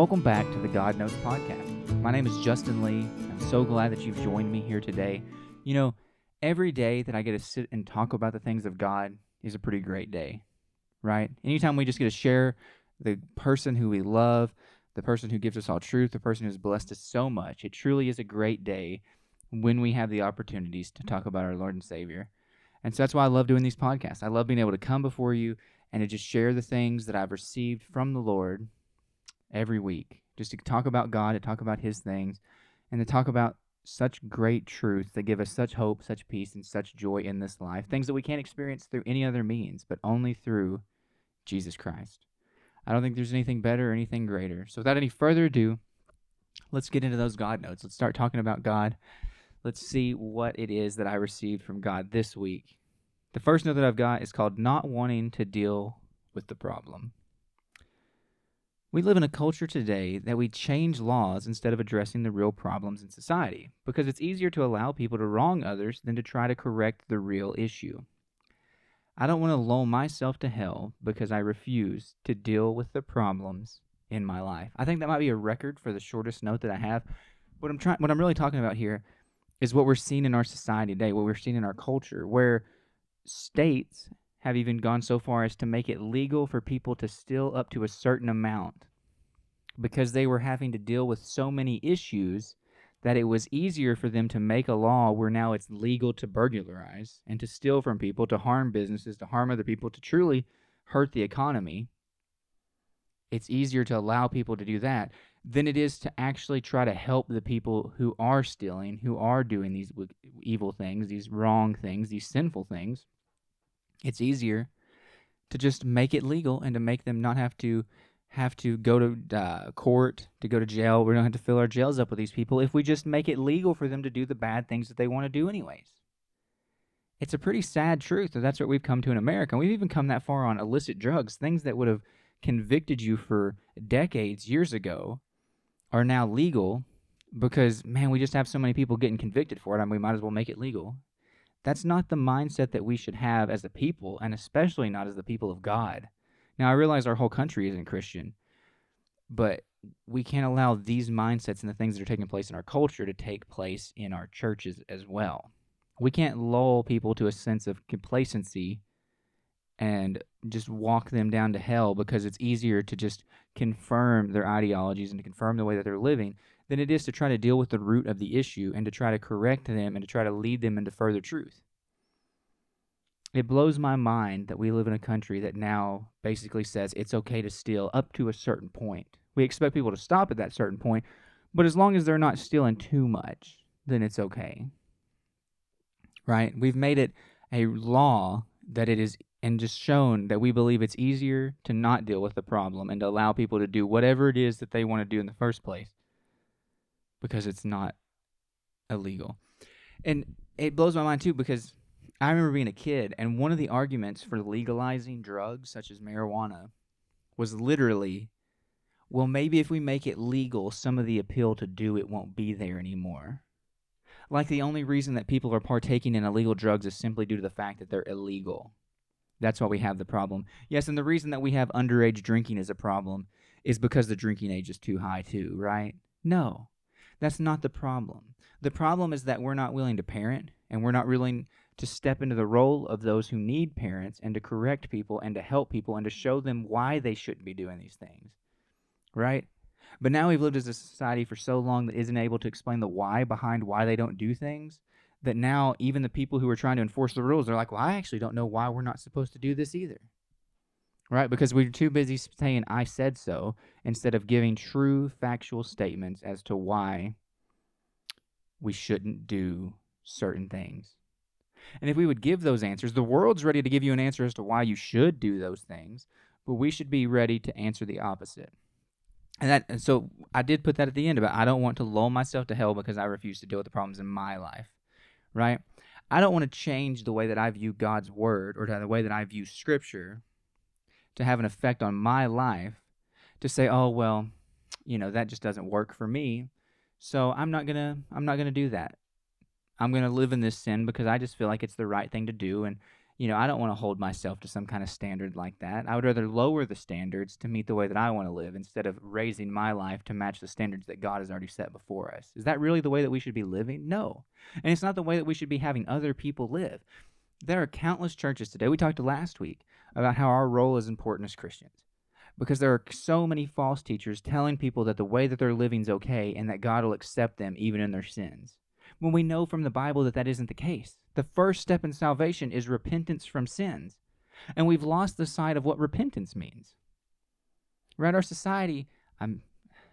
Welcome back to the God Notes podcast. My name is Justin Lee. I'm so glad that you've joined me here today. You know, every day that I get to sit and talk about the things of God is a pretty great day, right? Anytime we just get to share the person who we love, the person who gives us all truth, the person who's blessed us so much, it truly is a great day when we have the opportunities to talk about our Lord and Savior. And so that's why I love doing these podcasts. I love being able to come before you and to just share the things that I've received from the Lord every week. Just to talk about God, to talk about His things, and to talk about such great truth that give us such hope, such peace, and such joy in this life. Things that we can't experience through any other means, but only through Jesus Christ. I don't think there's anything better or anything greater. So without any further ado, let's get into those God notes. Let's start talking about God. Let's see what it is that I received from God this week. The first note that I've got is called Not Wanting to Deal with the Problem. We live in a culture today that we change laws instead of addressing the real problems in society because it's easier to allow people to wrong others than to try to correct the real issue. I don't want to lull myself to hell because I refuse to deal with the problems in my life. I think that might be a record for the shortest note that I have. What I'm trying what I'm really talking about here is what we're seeing in our society today, what we're seeing in our culture where states have even gone so far as to make it legal for people to steal up to a certain amount because they were having to deal with so many issues that it was easier for them to make a law where now it's legal to burglarize and to steal from people, to harm businesses, to harm other people, to truly hurt the economy. It's easier to allow people to do that than it is to actually try to help the people who are stealing, who are doing these evil things, these wrong things, these sinful things. It's easier to just make it legal and to make them not have to have to go to uh, court, to go to jail. We don't have to fill our jails up with these people if we just make it legal for them to do the bad things that they want to do, anyways. It's a pretty sad truth that that's what we've come to in America. We've even come that far on illicit drugs, things that would have convicted you for decades, years ago, are now legal because, man, we just have so many people getting convicted for it. I mean, we might as well make it legal. That's not the mindset that we should have as a people, and especially not as the people of God. Now, I realize our whole country isn't Christian, but we can't allow these mindsets and the things that are taking place in our culture to take place in our churches as well. We can't lull people to a sense of complacency and just walk them down to hell because it's easier to just confirm their ideologies and to confirm the way that they're living than it is to try to deal with the root of the issue and to try to correct them and to try to lead them into further truth it blows my mind that we live in a country that now basically says it's okay to steal up to a certain point. We expect people to stop at that certain point, but as long as they're not stealing too much, then it's okay. Right? We've made it a law that it is and just shown that we believe it's easier to not deal with the problem and to allow people to do whatever it is that they want to do in the first place because it's not illegal. And it blows my mind too because I remember being a kid, and one of the arguments for legalizing drugs such as marijuana was literally, well, maybe if we make it legal, some of the appeal to do it won't be there anymore. Like the only reason that people are partaking in illegal drugs is simply due to the fact that they're illegal. That's why we have the problem. Yes, and the reason that we have underage drinking is a problem is because the drinking age is too high, too, right? No, that's not the problem. The problem is that we're not willing to parent and we're not willing to step into the role of those who need parents and to correct people and to help people and to show them why they shouldn't be doing these things. Right? But now we've lived as a society for so long that isn't able to explain the why behind why they don't do things that now even the people who are trying to enforce the rules are like, well, I actually don't know why we're not supposed to do this either. Right? Because we're too busy saying, I said so, instead of giving true factual statements as to why we shouldn't do certain things. And if we would give those answers, the world's ready to give you an answer as to why you should do those things, but we should be ready to answer the opposite. And that and so I did put that at the end about I don't want to lull myself to hell because I refuse to deal with the problems in my life. Right? I don't want to change the way that I view God's word or the way that I view scripture to have an effect on my life to say, "Oh, well, you know, that just doesn't work for me." So I'm not going to I'm not going to do that. I'm going to live in this sin because I just feel like it's the right thing to do. And, you know, I don't want to hold myself to some kind of standard like that. I would rather lower the standards to meet the way that I want to live instead of raising my life to match the standards that God has already set before us. Is that really the way that we should be living? No. And it's not the way that we should be having other people live. There are countless churches today. We talked to last week about how our role is important as Christians because there are so many false teachers telling people that the way that they're living is okay and that God will accept them even in their sins when we know from the Bible that that isn't the case. The first step in salvation is repentance from sins. And we've lost the sight of what repentance means. Around our society, I'm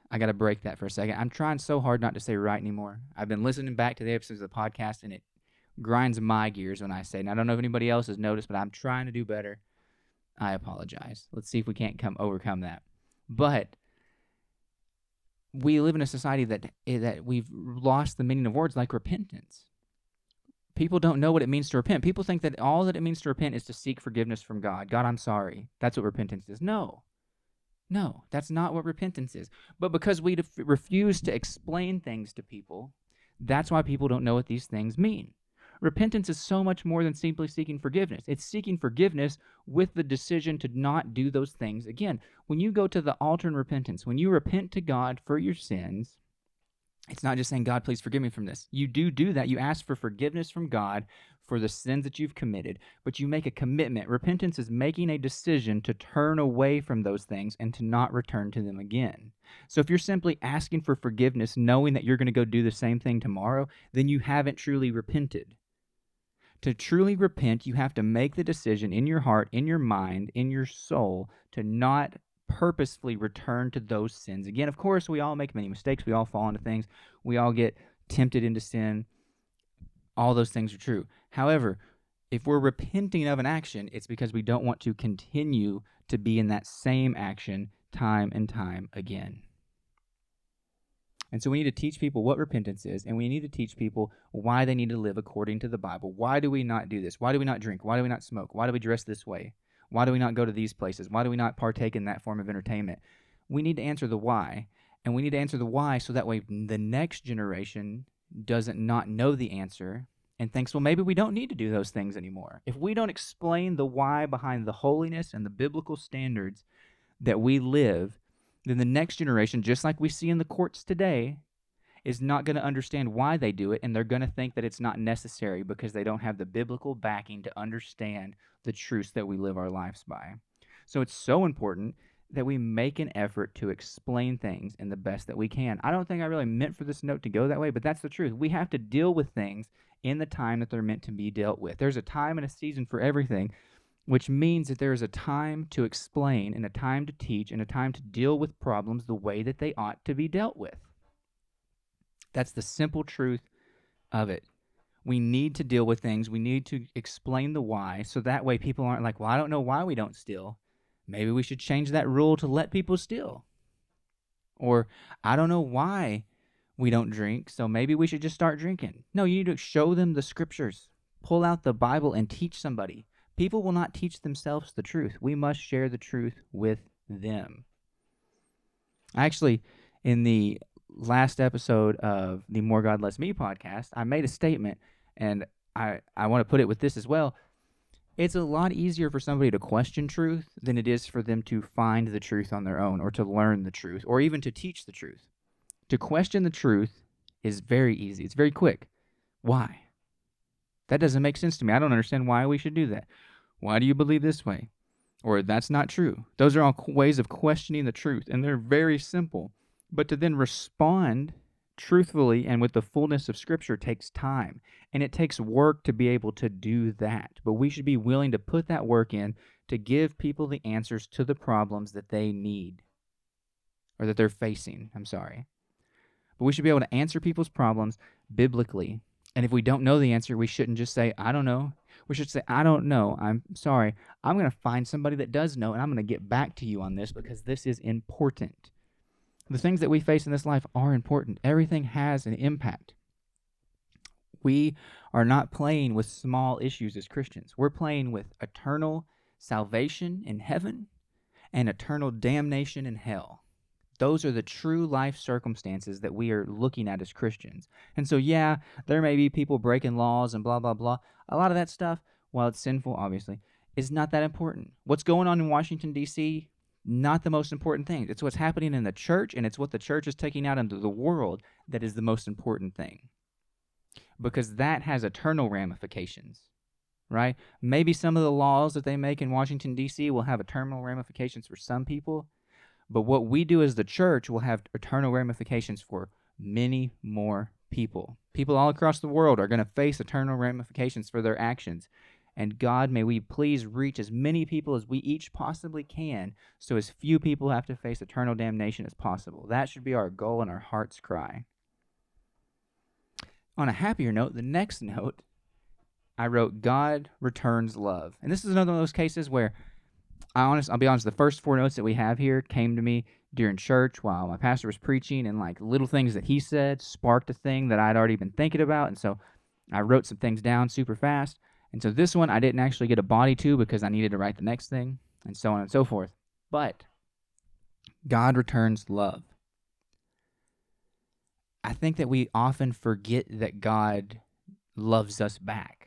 I got to break that for a second. I'm trying so hard not to say right anymore. I've been listening back to the episodes of the podcast and it grinds my gears when I say, and I don't know if anybody else has noticed, but I'm trying to do better. I apologize. Let's see if we can't come overcome that. But we live in a society that eh, that we've lost the meaning of words like repentance. People don't know what it means to repent. People think that all that it means to repent is to seek forgiveness from God. God, I'm sorry. That's what repentance is. No. No, that's not what repentance is. But because we def- refuse to explain things to people, that's why people don't know what these things mean. Repentance is so much more than simply seeking forgiveness. It's seeking forgiveness with the decision to not do those things again. When you go to the altar in repentance, when you repent to God for your sins, it's not just saying, God, please forgive me from this. You do do that. You ask for forgiveness from God for the sins that you've committed, but you make a commitment. Repentance is making a decision to turn away from those things and to not return to them again. So if you're simply asking for forgiveness, knowing that you're going to go do the same thing tomorrow, then you haven't truly repented. To truly repent, you have to make the decision in your heart, in your mind, in your soul to not purposefully return to those sins again. Of course, we all make many mistakes. We all fall into things. We all get tempted into sin. All those things are true. However, if we're repenting of an action, it's because we don't want to continue to be in that same action time and time again. And so we need to teach people what repentance is, and we need to teach people why they need to live according to the Bible. Why do we not do this? Why do we not drink? Why do we not smoke? Why do we dress this way? Why do we not go to these places? Why do we not partake in that form of entertainment? We need to answer the why, and we need to answer the why so that way the next generation doesn't not know the answer and thinks, well, maybe we don't need to do those things anymore. If we don't explain the why behind the holiness and the biblical standards that we live, then the next generation, just like we see in the courts today, is not going to understand why they do it, and they're going to think that it's not necessary because they don't have the biblical backing to understand the truths that we live our lives by. So it's so important that we make an effort to explain things in the best that we can. I don't think I really meant for this note to go that way, but that's the truth. We have to deal with things in the time that they're meant to be dealt with. There's a time and a season for everything, which means that there is a time to explain and a time to teach and a time to deal with problems the way that they ought to be dealt with. That's the simple truth of it. We need to deal with things. We need to explain the why so that way people aren't like, well, I don't know why we don't steal. Maybe we should change that rule to let people steal. Or I don't know why we don't drink, so maybe we should just start drinking. No, you need to show them the scriptures. Pull out the Bible and teach somebody. People will not teach themselves the truth. We must share the truth with them. Actually, in the last episode of the More God Less Me podcast, I made a statement, and I, I want to put it with this as well. It's a lot easier for somebody to question truth than it is for them to find the truth on their own or to learn the truth or even to teach the truth. To question the truth is very easy, it's very quick. Why? That doesn't make sense to me. I don't understand why we should do that. Why do you believe this way? Or that's not true. Those are all ways of questioning the truth, and they're very simple. But to then respond truthfully and with the fullness of Scripture takes time. And it takes work to be able to do that. But we should be willing to put that work in to give people the answers to the problems that they need or that they're facing. I'm sorry. But we should be able to answer people's problems biblically. And if we don't know the answer, we shouldn't just say, I don't know. We should say, I don't know. I'm sorry. I'm going to find somebody that does know, and I'm going to get back to you on this because this is important. The things that we face in this life are important. Everything has an impact. We are not playing with small issues as Christians. We're playing with eternal salvation in heaven and eternal damnation in hell. Those are the true life circumstances that we are looking at as Christians. And so, yeah, there may be people breaking laws and blah, blah, blah. A lot of that stuff while it's sinful, obviously, is not that important. What's going on in Washington, D.C., not the most important thing. It's what's happening in the church, and it's what the church is taking out into the world that is the most important thing. Because that has eternal ramifications, right? Maybe some of the laws that they make in Washington, D.C. will have eternal ramifications for some people, but what we do as the church will have eternal ramifications for many more people. People all across the world are going to face eternal ramifications for their actions. And God, may we please reach as many people as we each possibly can so as few people have to face eternal damnation as possible. That should be our goal and our heart's cry. On a happier note, the next note, I wrote, God returns love. And this is another one of those cases where I honest, I'll be honest, the first four notes that we have here came to me during church while my pastor was preaching, and like little things that he said sparked a thing that I'd already been thinking about. And so I wrote some things down super fast. And so this one I didn't actually get a body to because I needed to write the next thing, and so on and so forth. But God returns love. I think that we often forget that God loves us back,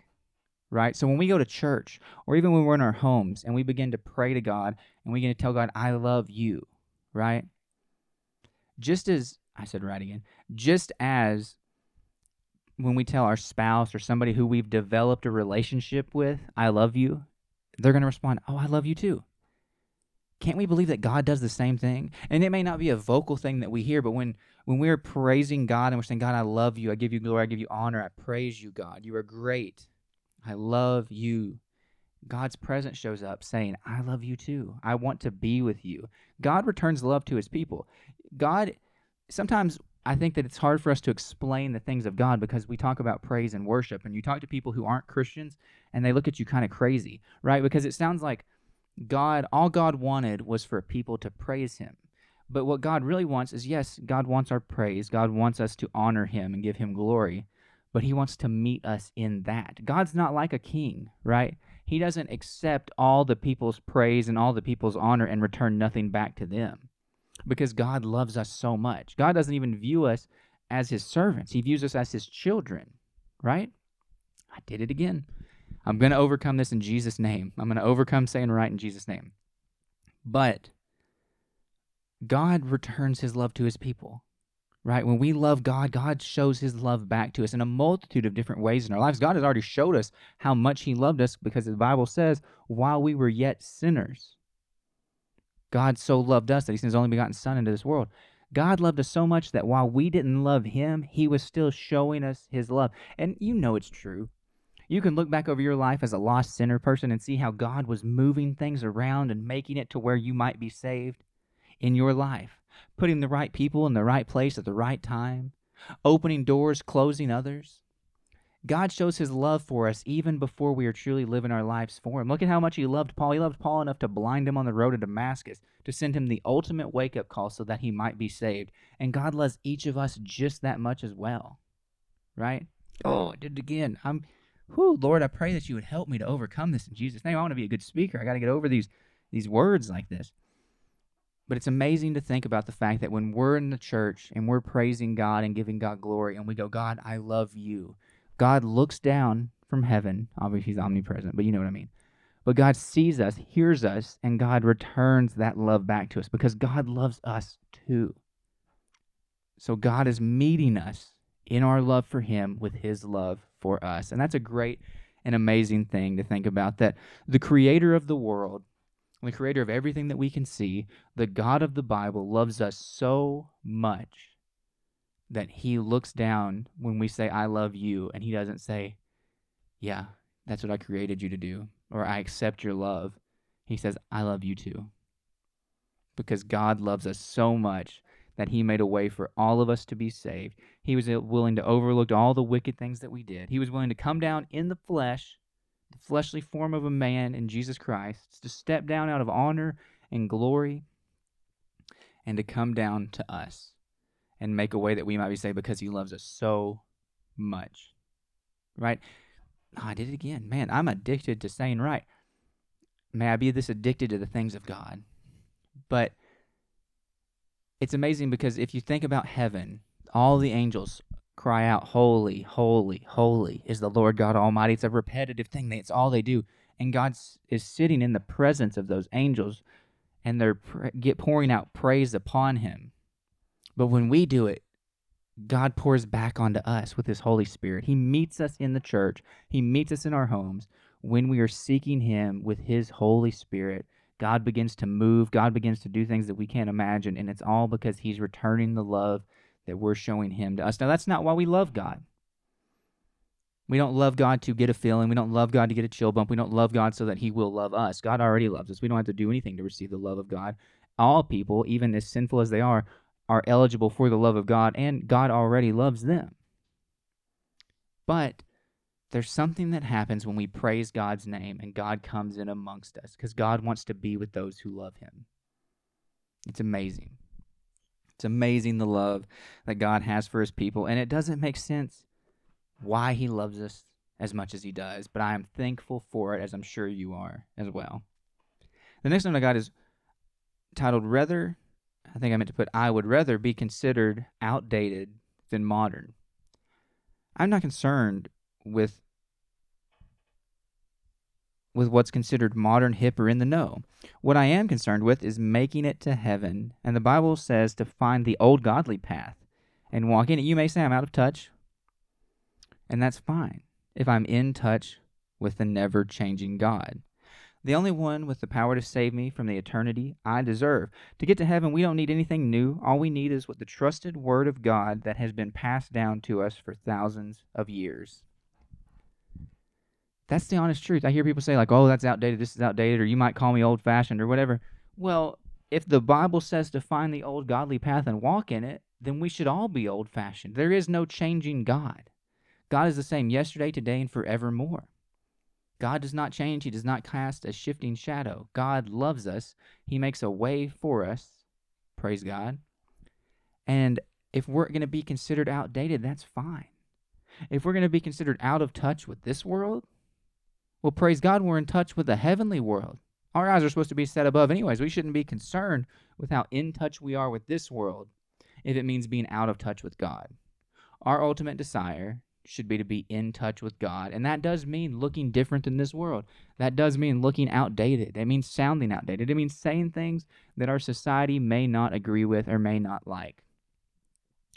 right? So when we go to church, or even when we're in our homes and we begin to pray to God and we begin to tell God, I love you, right? Just as, I said right again, just as when we tell our spouse or somebody who we've developed a relationship with, I love you, they're going to respond, Oh, I love you too. Can't we believe that God does the same thing? And it may not be a vocal thing that we hear, but when when we're praising God and we're saying, God, I love you, I give you glory, I give you honor, I praise you, God. You are great. I love you. God's presence shows up saying, I love you too. I want to be with you. God returns love to his people. God, sometimes I think that it's hard for us to explain the things of God because we talk about praise and worship, and you talk to people who aren't Christians, and they look at you kind of crazy, right? Because it sounds like God, all God wanted was for people to praise Him. But what God really wants is yes, God wants our praise. God wants us to honor Him and give Him glory, but He wants to meet us in that. God's not like a king, right? He doesn't accept all the people's praise and all the people's honor and return nothing back to them because God loves us so much. God doesn't even view us as his servants, he views us as his children, right? I did it again. I'm going to overcome this in Jesus' name. I'm going to overcome saying right in Jesus' name. But God returns his love to his people, right? When we love God, God shows his love back to us in a multitude of different ways in our lives. God has already showed us how much he loved us because the Bible says, while we were yet sinners, God so loved us that he sent his only begotten Son into this world. God loved us so much that while we didn't love him, he was still showing us his love. And you know it's true. You can look back over your life as a lost sinner person and see how God was moving things around and making it to where you might be saved in your life, putting the right people in the right place at the right time, opening doors, closing others. God shows his love for us even before we are truly living our lives for him. Look at how much he loved Paul. He loved Paul enough to blind him on the road to Damascus, to send him the ultimate wake up call so that he might be saved. And God loves each of us just that much as well. Right? Oh, I did it again. I'm whew, Lord, I pray that you would help me to overcome this in Jesus' name. I want to be a good speaker. I got to get over these these words like this. But it's amazing to think about the fact that when we're in the church and we're praising God and giving God glory and we go, God, I love you. God looks down from heaven. Obviously, he's omnipresent, but you know what I mean. But God sees us, hears us, and God returns that love back to us because God loves us too. So God is meeting us in our love for him with his love for us. And that's a great and amazing thing to think about that the creator of the world, the creator of everything that we can see, the God of the Bible loves us so much that he looks down when we say, I love you, and he doesn't say, Yeah, that's what I created you to do, or I accept your love. He says, I love you too. Because God loves us so much that he made a way for all of us to be saved. He was uh, willing to overlook all the wicked things that we did. He was willing to come down in the flesh, the fleshly form of a man in Jesus Christ, to step down out of honor and glory and to come down to us and make a way that we might be saved because he loves us so much. Right? Oh, I did it again. Man, I'm addicted to saying right. May I be this addicted to the things of God. But it's amazing because if you think about heaven, all the angels cry out, Holy, holy, holy is the Lord God Almighty. It's a repetitive thing. It's all they do. And God is sitting in the presence of those angels and they're get pouring out praise upon him. But when we do it, God pours back onto us with his Holy Spirit. He meets us in the church, he meets us in our homes when we are seeking him with his Holy Spirit. God begins to move, God begins to do things that we can't imagine, and it's all because he's returning the love that we're showing him to us. Now that's not why we love God. We don't love God to get a feeling. We don't love God to get a chill bump. We don't love God so that He will love us. God already loves us. We don't have to do anything to receive the love of God. All people, even as sinful as they are, are eligible for the love of God, and God already loves them. But there's something that happens when we praise God's name and God comes in amongst us because God wants to be with those who love Him. It's amazing. It's amazing the love that God has for His people, and it doesn't make sense why he loves us as much as he does, but I am thankful for it, as I'm sure you are as well. The next one I got is titled Rather, I think I meant to put, I would rather be considered outdated than modern. I'm not concerned with with what's considered modern, hip, or in the know. What I am concerned with is making it to heaven, and the Bible says to find the old godly path and walk in it. You may say I'm out of touch and that's fine if I'm in touch with the never changing God. The only one with the power to save me from the eternity I deserve. To get to heaven, we don't need anything new. All we need is what the trusted Word of God that has been passed down to us for thousands of years. That's the honest truth. I hear people say, like, oh, that's outdated, this is outdated, or you might call me old fashioned, or whatever. Well, if the Bible says to find the old godly path and walk in it, then we should all be old fashioned. There is no changing God. God is the same yesterday, today, and forevermore. God does not change. He does not cast a shifting shadow. God loves us. He makes a way for us. Praise God. And if we're going to be considered outdated, that's fine. If we're going to be considered out of touch with this world, well, praise God, we're in touch with the heavenly world. Our eyes are supposed to be set above, anyways. We shouldn't be concerned with how in touch we are with this world if it means being out of touch with God. Our ultimate desire should be to be in touch with God. And that does mean looking different than this world. That does mean looking outdated. It means sounding outdated. It means saying things that our society may not agree with or may not like.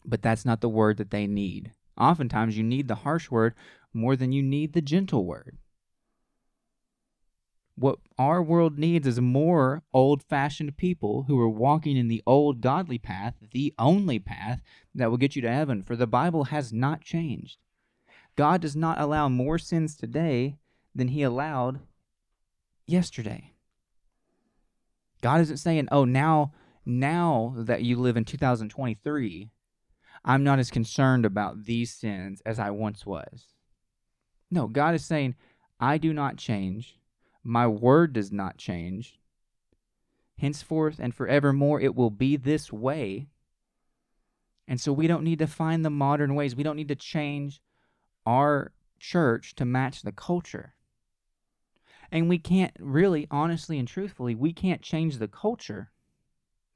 But that's not the word that they need. Oftentimes, you need the harsh word more than you need the gentle word. What our world needs is more old fashioned people who are walking in the old godly path, the only path that will get you to heaven, for the Bible has not changed. God does not allow more sins today than he allowed yesterday. God isn't saying, "Oh, now now that you live in 2023, I'm not as concerned about these sins as I once was." No, God is saying, "I do not change. My word does not change. Henceforth and forevermore it will be this way." And so we don't need to find the modern ways. We don't need to change our church to match the culture. And we can't really, honestly and truthfully, we can't change the culture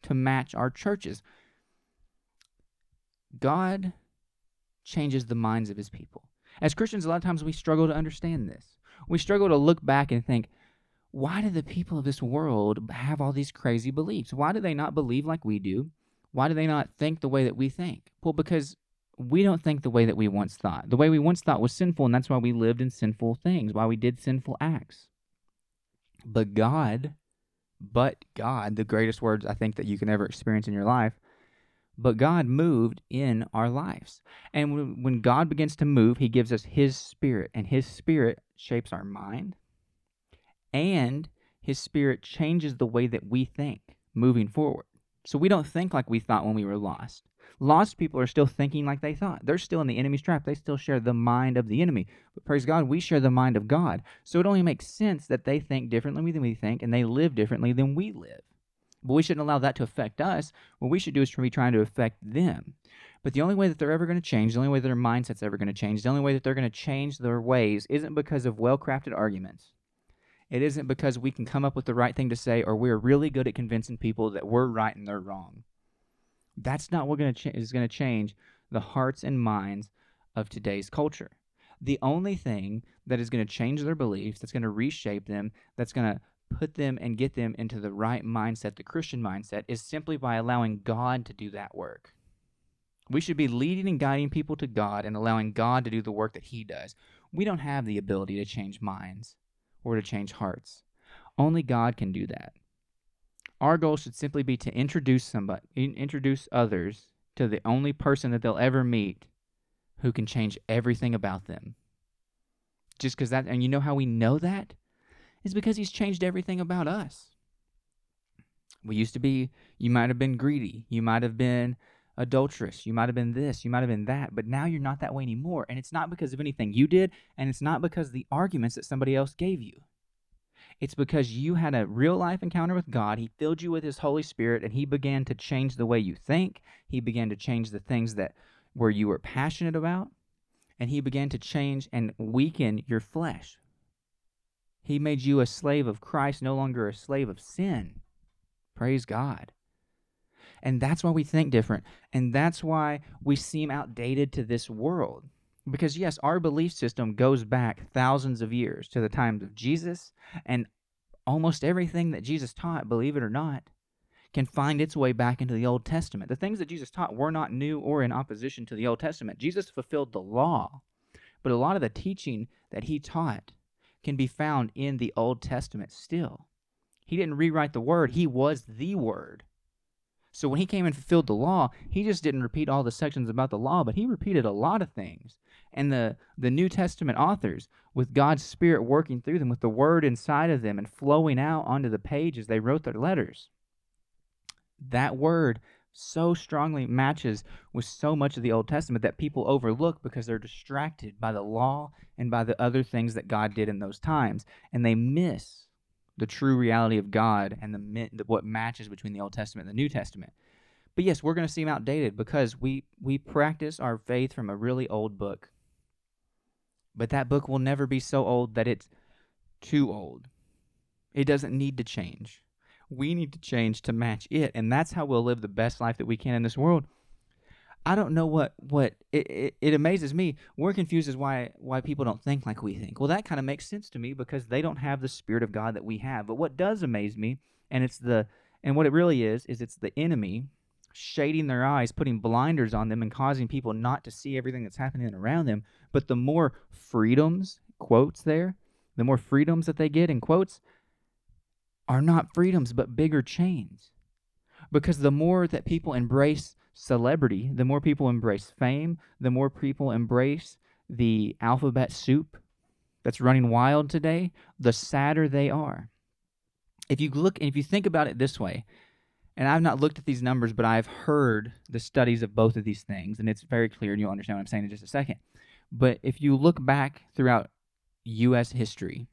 to match our churches. God changes the minds of his people. As Christians, a lot of times we struggle to understand this. We struggle to look back and think, why do the people of this world have all these crazy beliefs? Why do they not believe like we do? Why do they not think the way that we think? Well, because we don't think the way that we once thought. The way we once thought was sinful, and that's why we lived in sinful things, why we did sinful acts. But God, but God, the greatest words I think that you can ever experience in your life, but God moved in our lives. And when God begins to move, He gives us His Spirit, and His Spirit shapes our mind, and His Spirit changes the way that we think moving forward. So we don't think like we thought when we were lost. Lost people are still thinking like they thought. They're still in the enemy's trap. They still share the mind of the enemy. But praise God, we share the mind of God. So it only makes sense that they think differently than we think and they live differently than we live. But we shouldn't allow that to affect us. What we should do is be trying to affect them. But the only way that they're ever going to change, the only way that their mindset's ever going to change, the only way that they're going to change their ways isn't because of well crafted arguments. It isn't because we can come up with the right thing to say or we're really good at convincing people that we're right and they're wrong. That's not what gonna ch- is going to change the hearts and minds of today's culture. The only thing that is going to change their beliefs, that's going to reshape them, that's going to put them and get them into the right mindset, the Christian mindset, is simply by allowing God to do that work. We should be leading and guiding people to God and allowing God to do the work that He does. We don't have the ability to change minds or to change hearts. Only God can do that. Our goal should simply be to introduce somebody, introduce others to the only person that they'll ever meet who can change everything about them. Just because that, and you know how we know that? Is because He's changed everything about us. We used to be, you might have been greedy. You might have been adulterous. You might have been this, you might have been that, but now you're not that way anymore. And it's not because of anything you did, and it's not because the arguments that somebody else gave you. It's because you had a real life encounter with God. He filled you with His Holy Spirit, and He began to change the way you think. He began to change the things that where you were passionate about, and He began to change and weaken your flesh. He made you a slave of Christ, no longer a slave of sin. Praise God. And that's why we think different. And that's why we seem outdated to this world. Because, yes, our belief system goes back thousands of years to the times of Jesus, and almost everything that Jesus taught, believe it or not, can find its way back into the Old Testament. The things that Jesus taught were not new or in opposition to the Old Testament. Jesus fulfilled the law, but a lot of the teaching that he taught can be found in the Old Testament still. He didn't rewrite the word, he was the word. So when he came and fulfilled the law, he just didn't repeat all the sections about the law, but he repeated a lot of things. And the, the New Testament authors, with God's Spirit working through them, with the word inside of them and flowing out onto the page as they wrote their letters, that word so strongly matches with so much of the Old Testament that people overlook because they're distracted by the law and by the other things that God did in those times. And they miss the true reality of God and the what matches between the Old Testament and the New Testament. But yes, we're going to seem outdated because we we practice our faith from a really old book. But that book will never be so old that it's too old. It doesn't need to change. We need to change to match it, and that's how we'll live the best life that we can in this world I don't know what what it, it, it, amazes me. We're confused as why why people don't think like we think. Well, that kind of makes sense to me because they don't have the spirit of God that we have. But what does amaze me, and it's the and what it really is, is it's the enemy shading their eyes, putting blinders on them, and causing people not to see everything that's happening around them. But the more freedoms quotes there, the more freedoms that they get in quotes are not freedoms but bigger chains. Because the more that people embrace celebrity, the more people embrace fame, the more people embrace the alphabet soup that's running wild today, the sadder they are. If you look and if you think about it this way, and I've not looked at these numbers, but I've heard the studies of both of these things, and it's very clear, and you'll understand what I'm saying in just a second. But if you look back throughout U.S. history,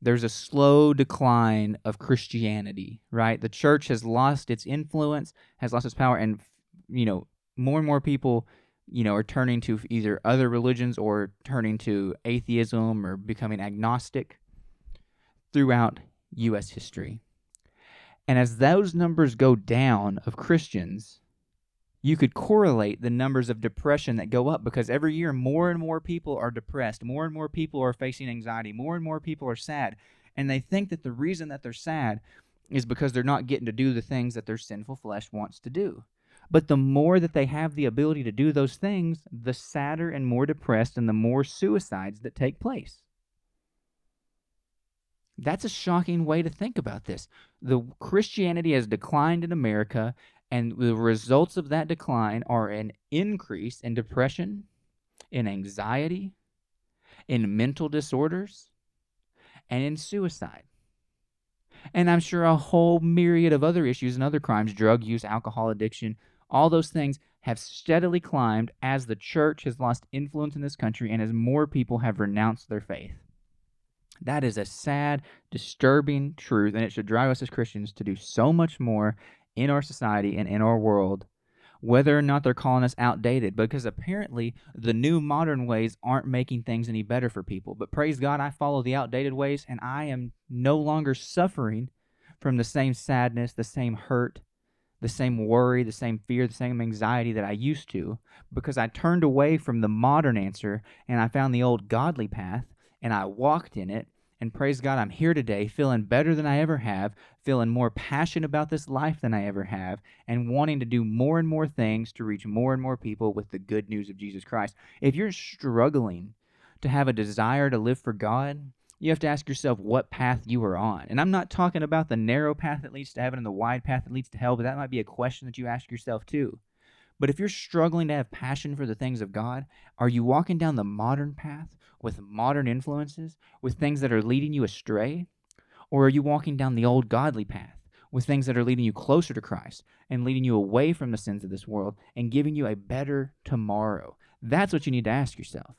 there's a slow decline of Christianity, right? The church has lost its influence, has lost its power, and you know, more and more people, you know, are turning to either other religions or turning to atheism or becoming agnostic throughout U.S. history. And as those numbers go down of Christians, you could correlate the numbers of depression that go up because every year more and more people are depressed, more and more people are facing anxiety, more and more people are sad. And they think that the reason that they're sad is because they're not getting to do the things that their sinful flesh wants to do. But the more that they have the ability to do those things, the sadder and more depressed and the more suicides that take place. That's a shocking way to think about this. The Christianity has declined in America, and the results of that decline are an increase in depression, in anxiety, in mental disorders, and in suicide. And I'm sure a whole myriad of other issues and other crimes drug use, alcohol addiction, all those things have steadily climbed as the church has lost influence in this country and as more people have renounced their faith. That is a sad, disturbing truth, and it should drive us as Christians to do so much more in our society and in our world, whether or not they're calling us outdated, because apparently the new modern ways aren't making things any better for people. But praise God, I follow the outdated ways, and I am no longer suffering from the same sadness, the same hurt, the same worry, the same fear, the same anxiety that I used to because I turned away from the modern answer and I found the old godly path and I walked in it. And praise God, I'm here today feeling better than I ever have, feeling more passionate about this life than I ever have, and wanting to do more and more things to reach more and more people with the good news of Jesus Christ. If you're struggling to have a desire to live for God, you have to ask yourself what path you are on. And I'm not talking about the narrow path that leads to heaven and the wide path that leads to hell, but that might be a question that you ask yourself too. But if you're struggling to have passion for the things of God, are you walking down the modern path with modern influences, with things that are leading you astray? Or are you walking down the old godly path with things that are leading you closer to Christ and leading you away from the sins of this world and giving you a better tomorrow? That's what you need to ask yourself.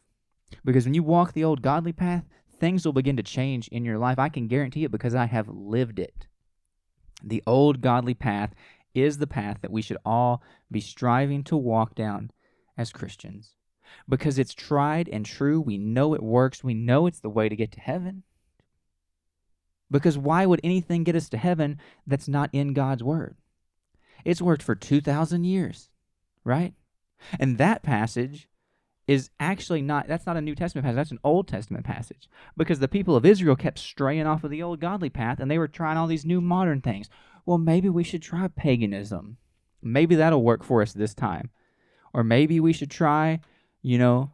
Because when you walk the old godly path, things will begin to change in your life. I can guarantee it because I have lived it. The old godly path is the path that we should all be striving to walk down as Christians. Because it's tried and true. We know it works. We know it's the way to get to heaven. Because why would anything get us to heaven that's not in God's Word? It's worked for 2,000 years, right? And that passage is actually not that's not a New Testament passage, that's an Old Testament passage. Because the people of Israel kept straying off of the old godly path and they were trying all these new modern things. Well, maybe we should try paganism. Maybe that'll work for us this time. Or maybe we should try, you know,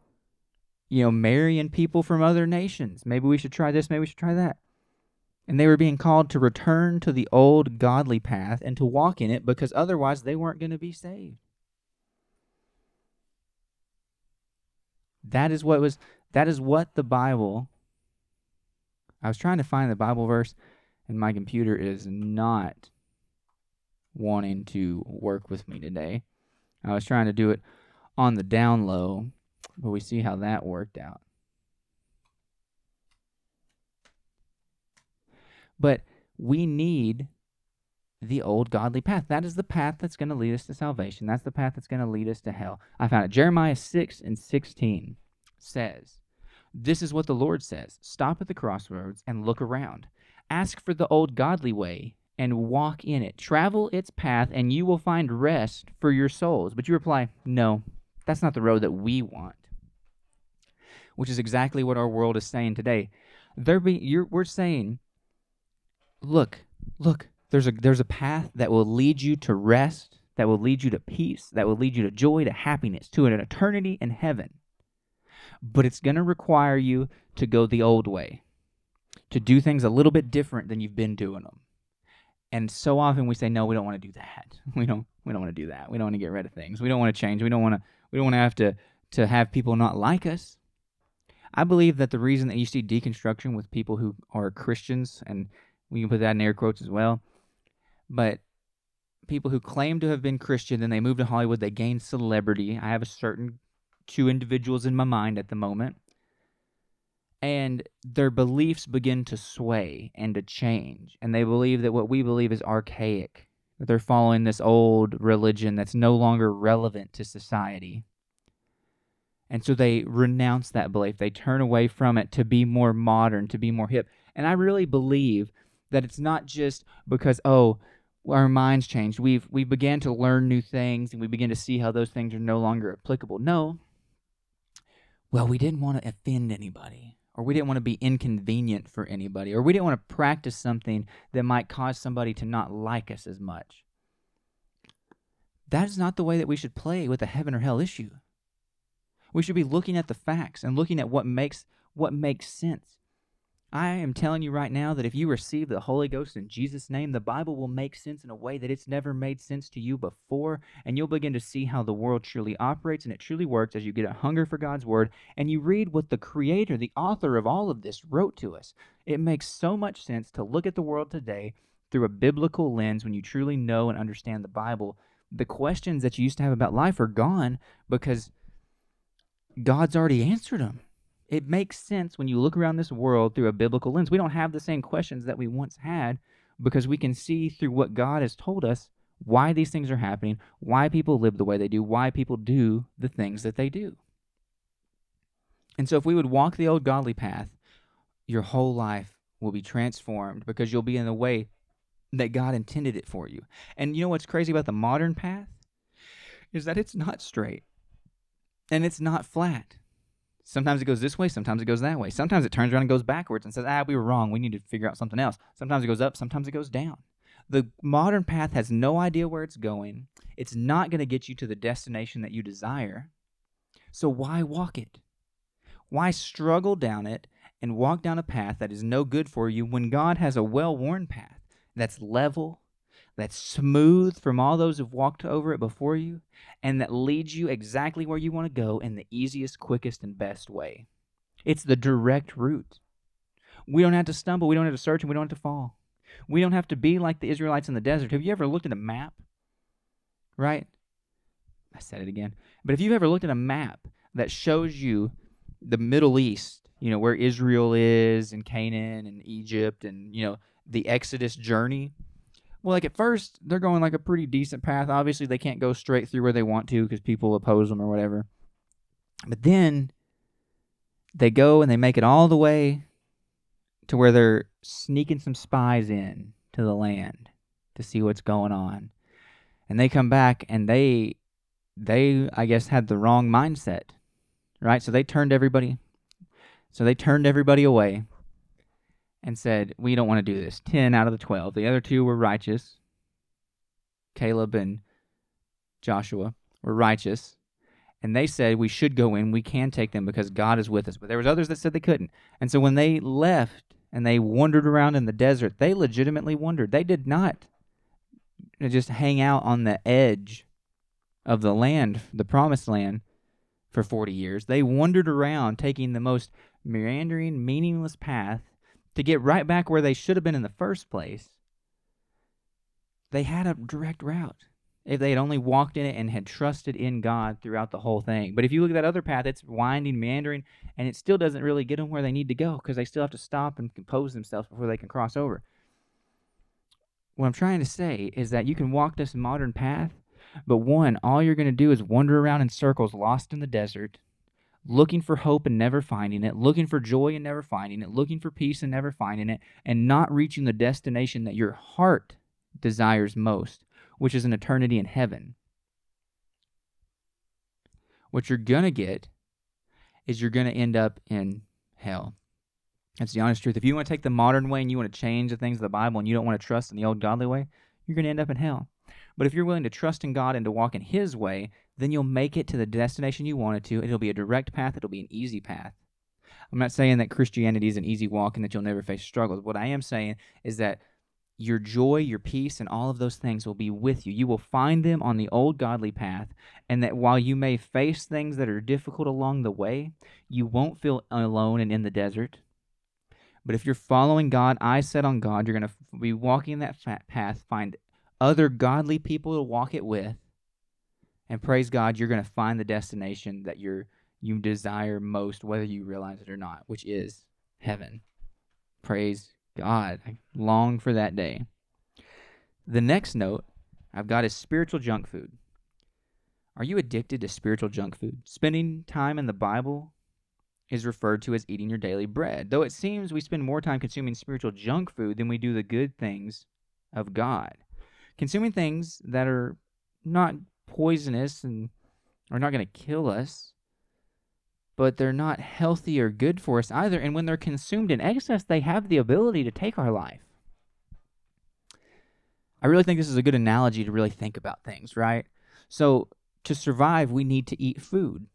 you know, marrying people from other nations. Maybe we should try this, maybe we should try that. And they were being called to return to the old godly path and to walk in it because otherwise they weren't going to be saved. That is what was that is what the Bible I was trying to find the Bible verse and my computer is not wanting to work with me today. I was trying to do it on the down low, but we see how that worked out. But we need the old godly path. That is the path that's going to lead us to salvation. That's the path that's going to lead us to hell. I found it. Jeremiah 6 and 16 says, This is what the Lord says Stop at the crossroads and look around. Ask for the old godly way and walk in it. Travel its path, and you will find rest for your souls. But you reply, No, that's not the road that we want. Which is exactly what our world is saying today. There be, we're saying, Look, look, there's a there's a path that will lead you to rest, that will lead you to peace, that will lead you to joy, to happiness, to an eternity in heaven. But it's going to require you to go the old way, to do things a little bit different than you've been doing them. And so often we say, no, we don't want to do that. We don't. We don't want to do that. We don't want to get rid of things. We don't want to change. We don't want to. We don't want to have to to have people not like us. I believe that the reason that you see deconstruction with people who are Christians, and we can put that in air quotes as well, but people who claim to have been Christian, then they move to Hollywood, they gain celebrity. I have a certain two individuals in my mind at the moment. And their beliefs begin to sway and to change. And they believe that what we believe is archaic, that they're following this old religion that's no longer relevant to society. And so they renounce that belief. They turn away from it to be more modern, to be more hip. And I really believe that it's not just because, oh, our minds changed. We've we began to learn new things and we begin to see how those things are no longer applicable. No. Well, we didn't want to offend anybody, or we didn't want to be inconvenient for anybody, or we didn't want to practice something that might cause somebody to not like us as much. That is not the way that we should play with a heaven or hell issue. We should be looking at the facts and looking at what makes what makes sense. I am telling you right now that if you receive the Holy Ghost in Jesus' name, the Bible will make sense in a way that it's never made sense to you before, and you'll begin to see how the world truly operates and it truly works as you get a hunger for God's Word and you read what the Creator, the author of all of this, wrote to us. It makes so much sense to look at the world today through a biblical lens when you truly know and understand the Bible. The questions that you used to have about life are gone because God's already answered them. It makes sense when you look around this world through a biblical lens. We don't have the same questions that we once had because we can see through what God has told us why these things are happening, why people live the way they do, why people do the things that they do. And so, if we would walk the old godly path, your whole life will be transformed because you'll be in the way that God intended it for you. And you know what's crazy about the modern path? Is that it's not straight and it's not flat. Sometimes it goes this way, sometimes it goes that way. Sometimes it turns around and goes backwards and says, ah, we were wrong. We need to figure out something else. Sometimes it goes up, sometimes it goes down. The modern path has no idea where it's going. It's not going to get you to the destination that you desire. So why walk it? Why struggle down it and walk down a path that is no good for you when God has a well worn path that's level, that's smooth from all those who've walked over it before you, and that leads you exactly where you want to go in the easiest, quickest, and best way. It's the direct route. We don't have to stumble, we don't have to search, and we don't have to fall. We don't have to be like the Israelites in the desert. Have you ever looked at a map? Right? I said it again. But if you've ever looked at a map that shows you the Middle East, you know, where Israel is and Canaan and Egypt and, you know, the Exodus journey, well, like at first, they're going like a pretty decent path. Obviously, they can't go straight through where they want to because people oppose them or whatever. But then they go and they make it all the way to where they're sneaking some spies in to the land to see what's going on. And they come back and they they I guess had the wrong mindset. Right? So they turned everybody so they turned everybody away and said, We don't want to do this. 10 out of the 12. The other two were righteous. Caleb and Joshua were righteous. And they said, We should go in. We can take them because God is with us. But there was others that said they couldn't. And so when they left and they wandered around in the desert, they legitimately wandered. They did not just hang out on the edge of the land, the promised land, for 40 years. They wandered around taking the most meandering, meaningless path to get right back where they should have been in the first place, they had a direct route. If they had only walked in it and had trusted in God throughout the whole thing. But if you look at that other path, it's winding, meandering, and it still doesn't really get them where they need to go because they still have to stop and compose themselves before they can cross over. What I'm trying to say is that you can walk this modern path, but one, all you're going to do is wander around in circles lost in the desert looking for hope and never finding it, looking for joy and never finding it, looking for peace and never finding it, and not reaching the destination that your heart desires most, which is an eternity in heaven. What you're going to get is you're going to end up in hell. That's the honest truth. If you want to take the modern way and you want to change the things of the Bible and you don't want to trust in the old godly way, you're going to end up in hell. But if you're willing to trust in God and to walk in His way, then you'll make it to the destination you wanted to. It'll be a direct path, it'll be an easy path. I'm not saying that Christianity is an easy walk and that you'll never face struggles. What I am saying is that your joy, your peace, and all of those things will be with you. You will find them on the old godly path, and that while you may face things that are difficult along the way, you won't feel alone and in the desert. But if you're following God, eyes set on God, you're going to be walking that path, find other godly people to walk it with, and praise God, you're going to find the destination that you're you desire most, whether you realize it or not, which is heaven. Praise God. I long for that day. The next note I've got is spiritual junk food. Are you addicted to spiritual junk food? Spending time in the Bible is referred to as eating your daily bread, though it seems we spend more time consuming spiritual junk food than we do the good things of God consuming things that are not poisonous and are not going to kill us, but they're not healthy or good for us either. And when they're consumed in excess, they have the ability to take our life. I really think this is a good analogy to really think about things, right? So, to survive, we need to eat food.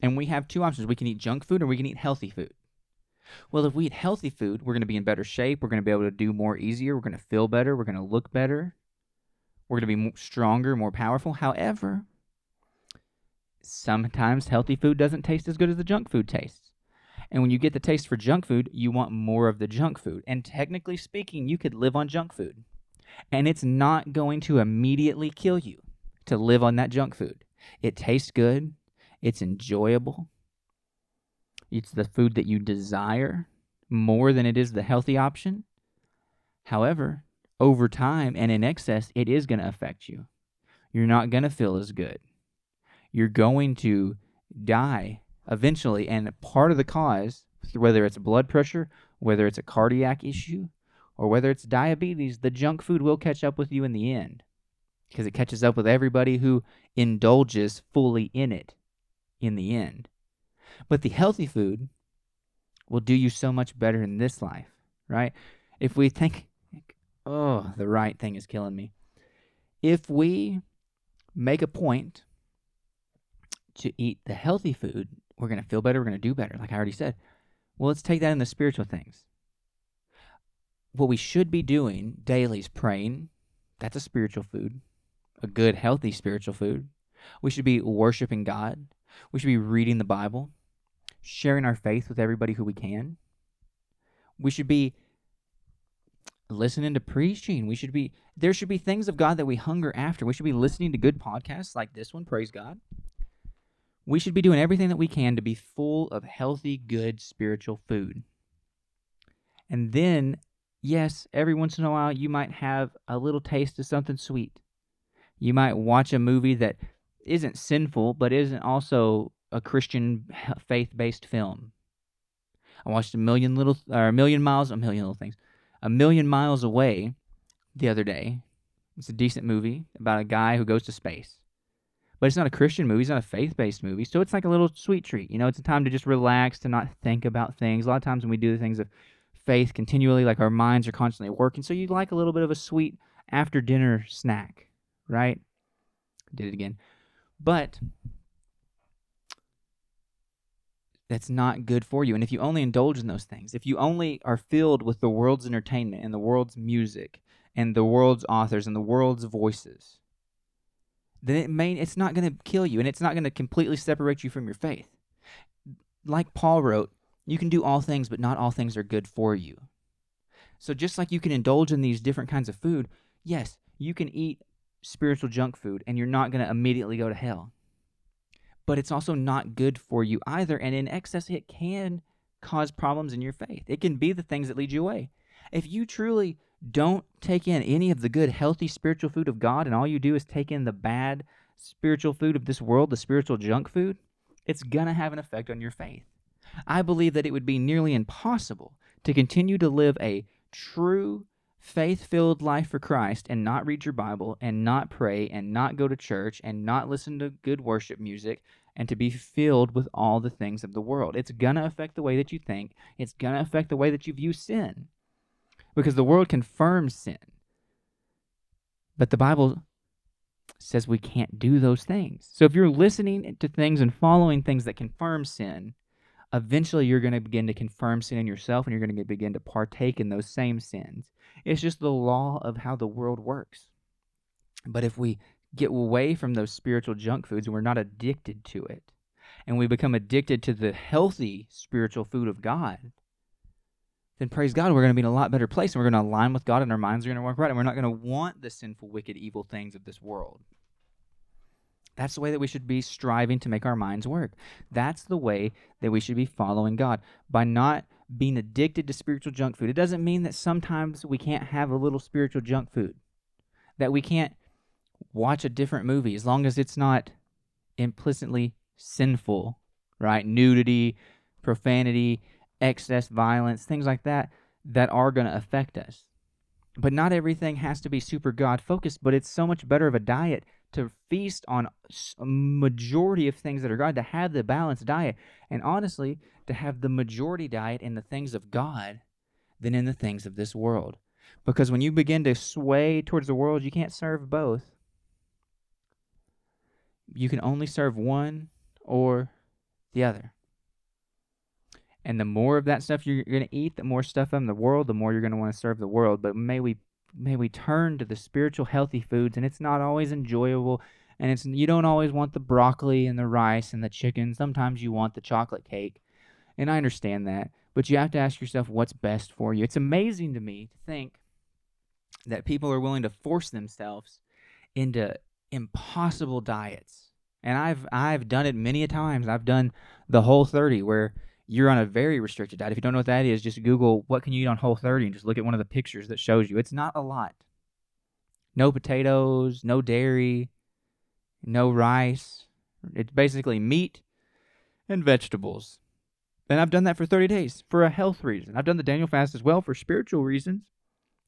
And we have two options we can eat junk food or we can eat healthy food. Well, if we eat healthy food, we're going to be in better shape. We're going to be able to do more easier. We're going to feel better. We're going to look better. We're going to be stronger, more powerful. However, sometimes healthy food doesn't taste as good as the junk food tastes. And when you get the taste for junk food, you want more of the junk food. And technically speaking, you could live on junk food. And it's not going to immediately kill you to live on that junk food. It tastes good, it's enjoyable, it's the food that you desire more than it is the healthy option. However, over time and in excess, it is going to affect you. You're not going to feel as good. You're going to die eventually. And part of the cause, whether it's blood pressure, whether it's a cardiac issue, or whether it's diabetes, the junk food will catch up with you in the end because it catches up with everybody who indulges fully in it in the end. But the healthy food will do you so much better in this life, right? If we think, oh, the right thing is killing me. If we make a point to eat the healthy food, we're going to feel better, we're going to do better, like I already said. Well, let's take that in the spiritual things. What we should be doing daily is praying. That's a spiritual food, a good, healthy spiritual food. We should be worshiping God. We should be reading the Bible, sharing our faith with everybody who we can. We should be listening to preaching. We should be there should be things of God that we hunger after. We should be listening to good podcasts like this one, praise God. We should be doing everything that we can to be full of healthy, good spiritual food. And then, yes, every once in a while you might have a little taste of something sweet. You might watch a movie that isn't sinful, but isn't also a Christian faith-based film. I watched a million little or a million miles, a million little things, a million miles away the other day. It's a decent movie about a guy who goes to space. But it's not a Christian movie, it's not a faith-based movie. So it's like a little sweet treat. You know, it's a time to just relax, to not think about things. A lot of times when we do the things of faith continually, like our minds are constantly working. So you like a little bit of a sweet after dinner snack, right? Did it again. But that's not good for you. And if you only indulge in those things, if you only are filled with the world's entertainment and the world's music and the world's authors and the world's voices, then it may it's not going to kill you and it's not going to completely separate you from your faith. Like Paul wrote, you can do all things, but not all things are good for you. So just like you can indulge in these different kinds of food, yes, you can eat spiritual junk food and you're not going to immediately go to hell. But it's also not good for you either. And in excess, it can cause problems in your faith. It can be the things that lead you away. If you truly don't take in any of the good, healthy spiritual food of God and all you do is take in the bad spiritual food of this world, the spiritual junk food, it's going to have an effect on your faith. I believe that it would be nearly impossible to continue to live a true faith filled life for Christ and not read your Bible and not pray and not go to church and not listen to good worship music and to be filled with all the things of the world. It's going to affect the way that you think, it's going to affect the way that you view sin because the world confirms sin. But the Bible says we can't do those things. So if you're listening to things and following things that confirm sin, eventually you're going to begin to confirm sin in yourself and you're going to begin to partake in those same sins. It's just the law of how the world works. But if we get away from those spiritual junk foods and we're not addicted to it, and we become addicted to the healthy spiritual food of God, then praise God, we're going to be in a lot better place and we're going to align with God and our minds are going to work right and we're not going to want the sinful, wicked, evil things of this world. That's the way that we should be striving to make our minds work. That's the way that we should be following God by not being addicted to spiritual junk food. It doesn't mean that sometimes we can't have a little spiritual junk food, that we can't watch a different movie as long as it's not implicitly sinful, right? Nudity, profanity, excess violence, things like that, that are going to affect us. But not everything has to be super God focused, but it's so much better of a diet to feast on a majority of things that are God, to have the balanced diet, and honestly, to have the majority diet in the things of God than in the things of this world. Because when you begin to sway towards the world, you can't serve both. You can only serve one or the other. And the more of that stuff you're going to eat, the more stuff in the world, the more you're going to want to serve the world. But may we may we turn to the spiritual healthy foods and it's not always enjoyable and it's you don't always want the broccoli and the rice and the chicken sometimes you want the chocolate cake and i understand that but you have to ask yourself what's best for you it's amazing to me to think that people are willing to force themselves into impossible diets and i've i've done it many a times i've done the whole 30 where you're on a very restricted diet. If you don't know what that is, just Google what can you eat on Whole 30 and just look at one of the pictures that shows you. It's not a lot. No potatoes, no dairy, no rice. It's basically meat and vegetables. And I've done that for 30 days for a health reason. I've done the Daniel fast as well for spiritual reasons.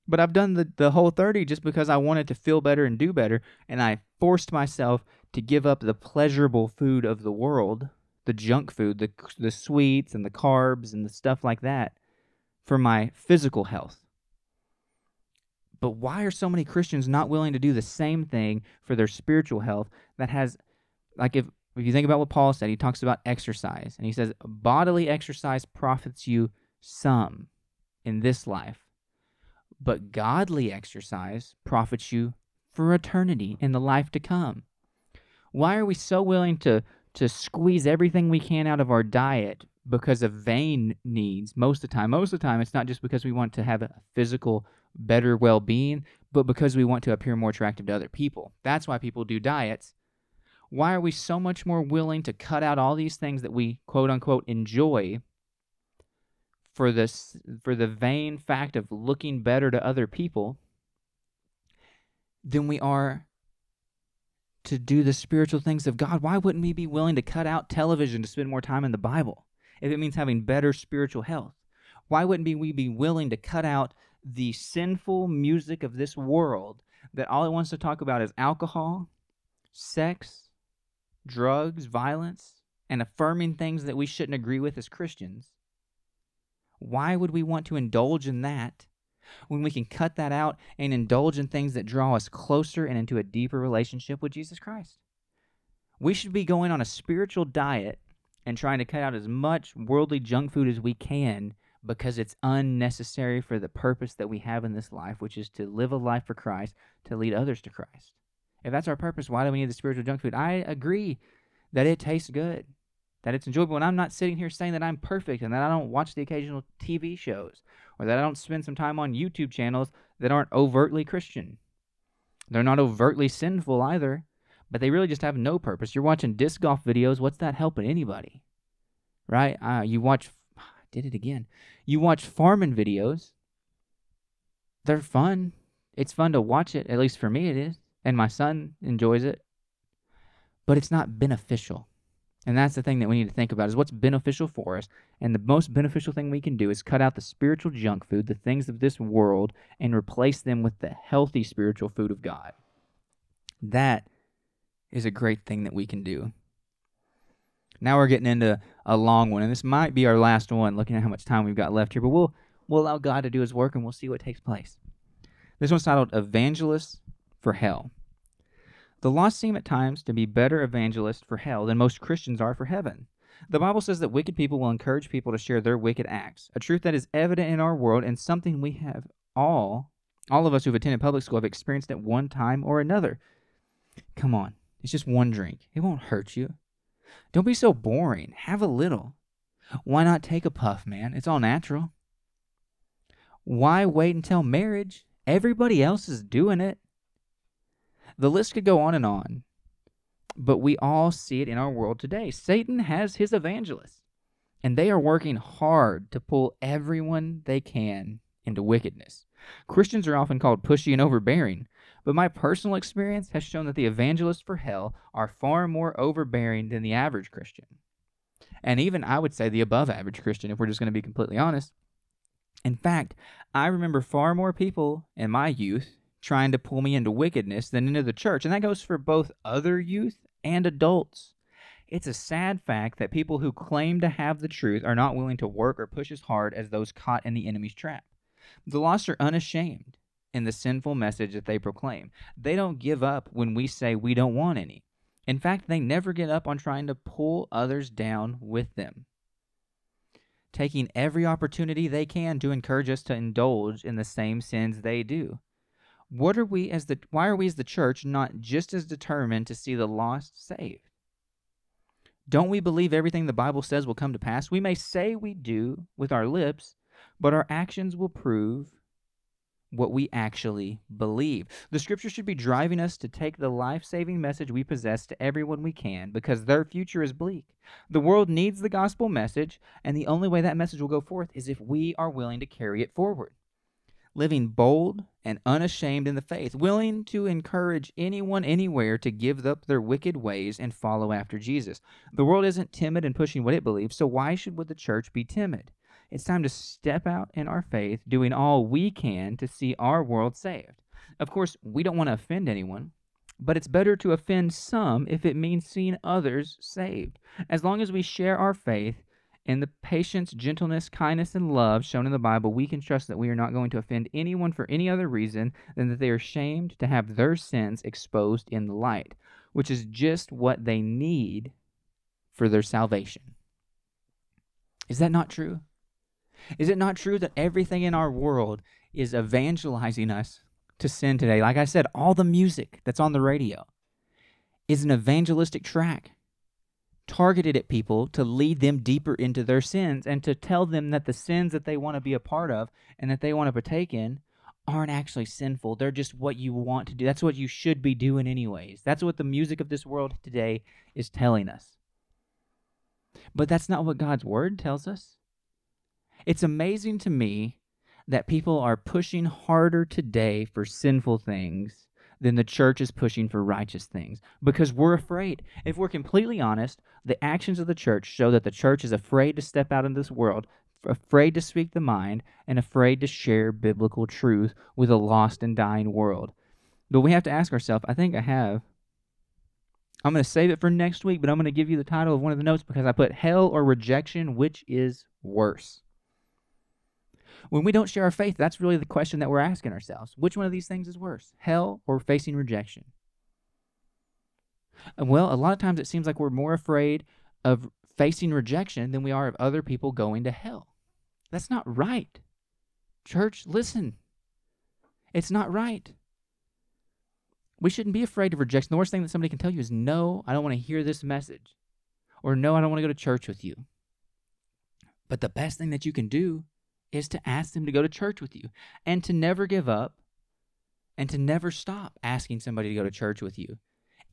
But I've done the, the whole 30 just because I wanted to feel better and do better. And I forced myself to give up the pleasurable food of the world, the junk food, the, the sweets and the carbs and the stuff like that, for my physical health. But why are so many Christians not willing to do the same thing for their spiritual health that has, like, if, if you think about what Paul said, he talks about exercise, and he says, bodily exercise profits you some in this life, but godly exercise profits you for eternity in the life to come. Why are we so willing to, to squeeze everything we can out of our diet because of vain needs most of the time? Most of the time, it's not just because we want to have a physical, better well being, but because we want to appear more attractive to other people. That's why people do diets. Why are we so much more willing to cut out all these things that we quote unquote enjoy for this for the vain fact of looking better to other people than we are to do the spiritual things of God. Why wouldn't we be willing to cut out television to spend more time in the Bible if it means having better spiritual health? Why wouldn't we be willing to cut out the sinful music of this world that all it wants to talk about is alcohol, sex, drugs, violence, and affirming things that we shouldn't agree with as Christians? Why would we want to indulge in that when we can cut that out and indulge in things that draw us closer and into a deeper relationship with Jesus Christ? We should be going on a spiritual diet and trying to cut out as much worldly junk food as we can because it's unnecessary for the purpose that we have in this life, which is to live a life for Christ, to lead others to Christ. If that's our purpose, why do we need the spiritual junk food? I agree that it tastes good that it's enjoyable. And I'm not sitting here saying that I'm perfect and that I don't watch the occasional TV shows or that I don't spend some time on YouTube channels that aren't overtly Christian. They're not overtly sinful either, but they really just have no purpose. You're watching disc golf videos. What's that helping anybody? Right? Uh, you watch, I did it again. You watch farming videos. They're fun. It's fun to watch it. At least for me, it is. And my son enjoys it. But it's not beneficial. And that's the thing that we need to think about is what's beneficial for us. And the most beneficial thing we can do is cut out the spiritual junk food, the things of this world, and replace them with the healthy spiritual food of God. That is a great thing that we can do. Now we're getting into a long one, and this might be our last one, looking at how much time we've got left here, but we'll we'll allow God to do his work and we'll see what takes place. This one's titled Evangelists for Hell. The lost seem at times to be better evangelists for hell than most Christians are for heaven. The Bible says that wicked people will encourage people to share their wicked acts, a truth that is evident in our world and something we have all, all of us who've attended public school have experienced at one time or another. Come on, it's just one drink. It won't hurt you. Don't be so boring. Have a little. Why not take a puff, man? It's all natural. Why wait until marriage? Everybody else is doing it. The list could go on and on, but we all see it in our world today. Satan has his evangelists, and they are working hard to pull everyone they can into wickedness. Christians are often called pushy and overbearing, but my personal experience has shown that the evangelists for hell are far more overbearing than the average Christian. And even I would say the above average Christian, if we're just going to be completely honest. In fact, I remember far more people in my youth trying to pull me into wickedness than into the church. And that goes for both other youth and adults. It's a sad fact that people who claim to have the truth are not willing to work or push as hard as those caught in the enemy's trap. The lost are unashamed in the sinful message that they proclaim. They don't give up when we say we don't want any. In fact, they never get up on trying to pull others down with them, taking every opportunity they can to encourage us to indulge in the same sins they do what are we as the why are we as the church not just as determined to see the lost saved? Don't we believe everything the Bible says will come to pass? We may say we do with our lips, but our actions will prove what we actually believe. The scripture should be driving us to take the life saving message we possess to everyone we can because their future is bleak. The world needs the gospel message, and the only way that message will go forth is if we are willing to carry it forward living bold and unashamed in the faith, willing to encourage anyone anywhere to give up their wicked ways and follow after Jesus. The world isn't timid in pushing what it believes, so why should would the church be timid? It's time to step out in our faith, doing all we can to see our world saved. Of course, we don't want to offend anyone, but it's better to offend some if it means seeing others saved. As long as we share our faith in the patience, gentleness, kindness, and love shown in the Bible, we can trust that we are not going to offend anyone for any other reason than that they are shamed to have their sins exposed in the light, which is just what they need for their salvation. Is that not true? Is it not true that everything in our world is evangelizing us to sin today? Like I said, all the music that's on the radio is an evangelistic track targeted at people to lead them deeper into their sins and to tell them that the sins that they want to be a part of and that they want to partake in aren't actually sinful. They're just what you want to do. That's what you should be doing, anyways. That's what the music of this world today is telling us. But that's not what God's word tells us. It's amazing to me that people are pushing harder today for sinful things than the church is pushing for righteous things because we're afraid. If we're completely honest, the actions of the church show that the church is afraid to step out in this world, afraid to speak the mind, and afraid to share biblical truth with a lost and dying world. But we have to ask ourselves I think I have. I'm going to save it for next week, but I'm going to give you the title of one of the notes because I put hell or rejection, which is worse. When we don't share our faith, that's really the question that we're asking ourselves. Which one of these things is worse, hell or facing rejection? Well, a lot of times it seems like we're more afraid of facing rejection than we are of other people going to hell. That's not right. Church, listen. It's not right. We shouldn't be afraid of rejection. The worst thing that somebody can tell you is, no, I don't want to hear this message. Or, no, I don't want to go to church with you. But the best thing that you can do is to ask them to go to church with you and to never give up and to never stop asking somebody to go to church with you,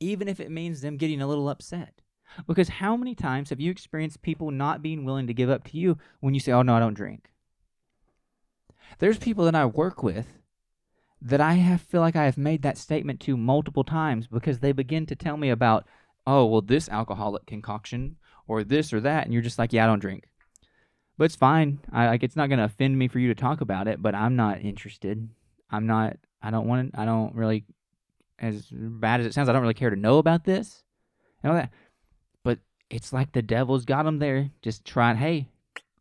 even if it means them getting a little upset. Because how many times have you experienced people not being willing to give up to you when you say, Oh, no, I don't drink? There's people that I work with that I have, feel like I have made that statement to multiple times because they begin to tell me about, Oh, well, this alcoholic concoction or this or that. And you're just like, Yeah, I don't drink but it's fine. I like it's not to offend me for you to talk about it, but I'm not interested. I'm not. I don't want. I don't really. As bad as it sounds, I don't really care to know about this and all that. But it's like the devil's got them there, just trying. Hey,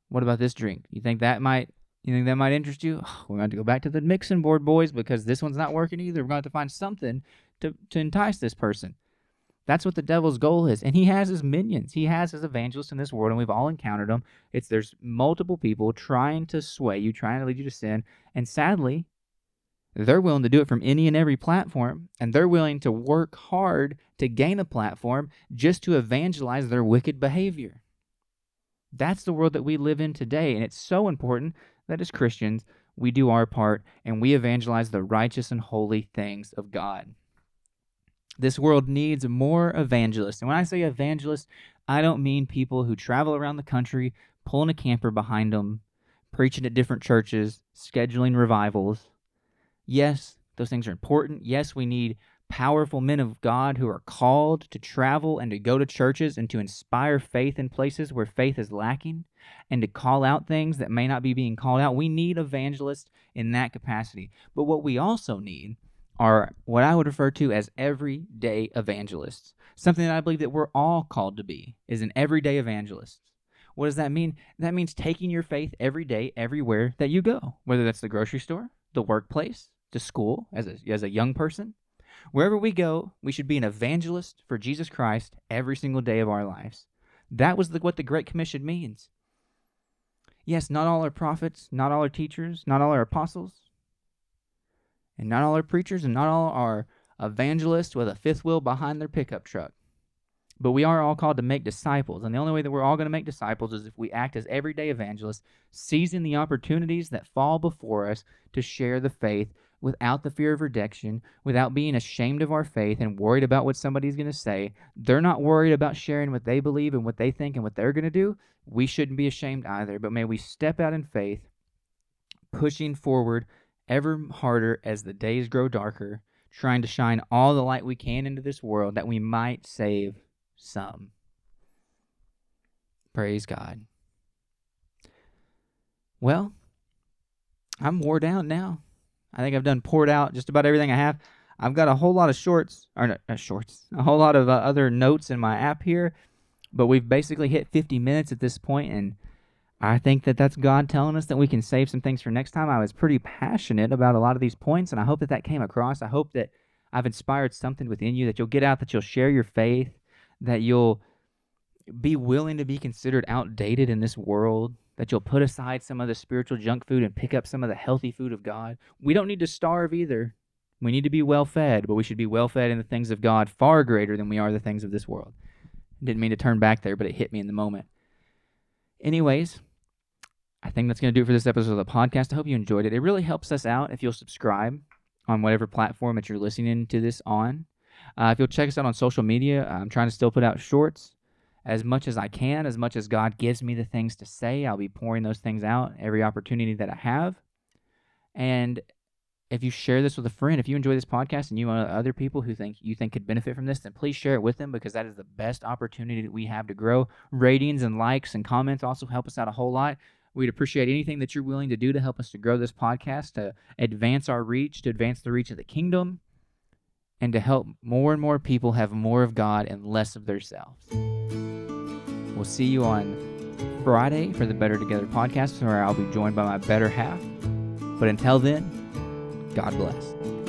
what about this drink? You think that might? You think that might interest you? Oh, we're going to go back to the mixing board, boys, because this one's not working either. We're going to have to find something to to entice this person. That's what the devil's goal is. And he has his minions. He has his evangelists in this world, and we've all encountered them. It's there's multiple people trying to sway you, trying to lead you to sin. And sadly, they're willing to do it from any and every platform, and they're willing to work hard to gain a platform just to evangelize their wicked behavior. That's the world that we live in today, and it's so important that as Christians, we do our part and we evangelize the righteous and holy things of God. This world needs more evangelists. And when I say evangelists, I don't mean people who travel around the country pulling a camper behind them, preaching at different churches, scheduling revivals. Yes, those things are important. Yes, we need powerful men of God who are called to travel and to go to churches and to inspire faith in places where faith is lacking and to call out things that may not be being called out. We need evangelists in that capacity. But what we also need are what I would refer to as everyday evangelists. Something that I believe that we're all called to be is an everyday evangelist. What does that mean? That means taking your faith every day, everywhere that you go, whether that's the grocery store, the workplace, to school, as a, as a young person. Wherever we go, we should be an evangelist for Jesus Christ every single day of our lives. That was the, what the Great Commission means. Yes, not all are prophets, not all are teachers, not all are apostles, and not all are preachers, and not all are evangelists with a fifth wheel behind their pickup truck. But we are all called to make disciples. And the only way that we're all going to make disciples is if we act as everyday evangelists, seizing the opportunities that fall before us to share the faith without the fear of rejection, without being ashamed of our faith and worried about what somebody's going to say. They're not worried about sharing what they believe and what they think and what they're going to do. We shouldn't be ashamed either. But may we step out in faith, pushing forward ever harder as the days grow darker, trying to shine all the light we can into this world that we might save some. Praise God. Well, I'm wore down now. I think I've done poured out just about everything I have. I've got a whole lot of shorts, or uh, shorts, a whole lot of uh, other notes in my app here, but we've basically hit 50 minutes at this point, and I think that that's God telling us that we can save some things for next time. I was pretty passionate about a lot of these points, and I hope that that came across. I hope that I've inspired something within you, that you'll get out, that you'll share your faith, that you'll be willing to be considered outdated in this world, that you'll put aside some of the spiritual junk food and pick up some of the healthy food of God. We don't need to starve either. We need to be well fed, but we should be well fed in the things of God far greater than we are the things of this world. Didn't mean to turn back there, but it hit me in the moment. Anyways, I think that's going to do it for this episode of the podcast. I hope you enjoyed it. It really helps us out if you'll subscribe on whatever platform that you're listening to this on. Uh, if you'll check us out on social media, I'm trying to still put out shorts as much as I can, as much as God gives me the things to say. I'll be pouring those things out every opportunity that I have. And if you share this with a friend, if you enjoy this podcast and you know other people who think you think could benefit from this, then please share it with them because that is the best opportunity that we have to grow. Ratings and likes and comments also help us out a whole lot. We'd appreciate anything that you're willing to do to help us to grow this podcast, to advance our reach, to advance the reach of the kingdom, and to help more and more people have more of God and less of themselves. We'll see you on Friday for the Better Together podcast, where I'll be joined by my better half. But until then, God bless.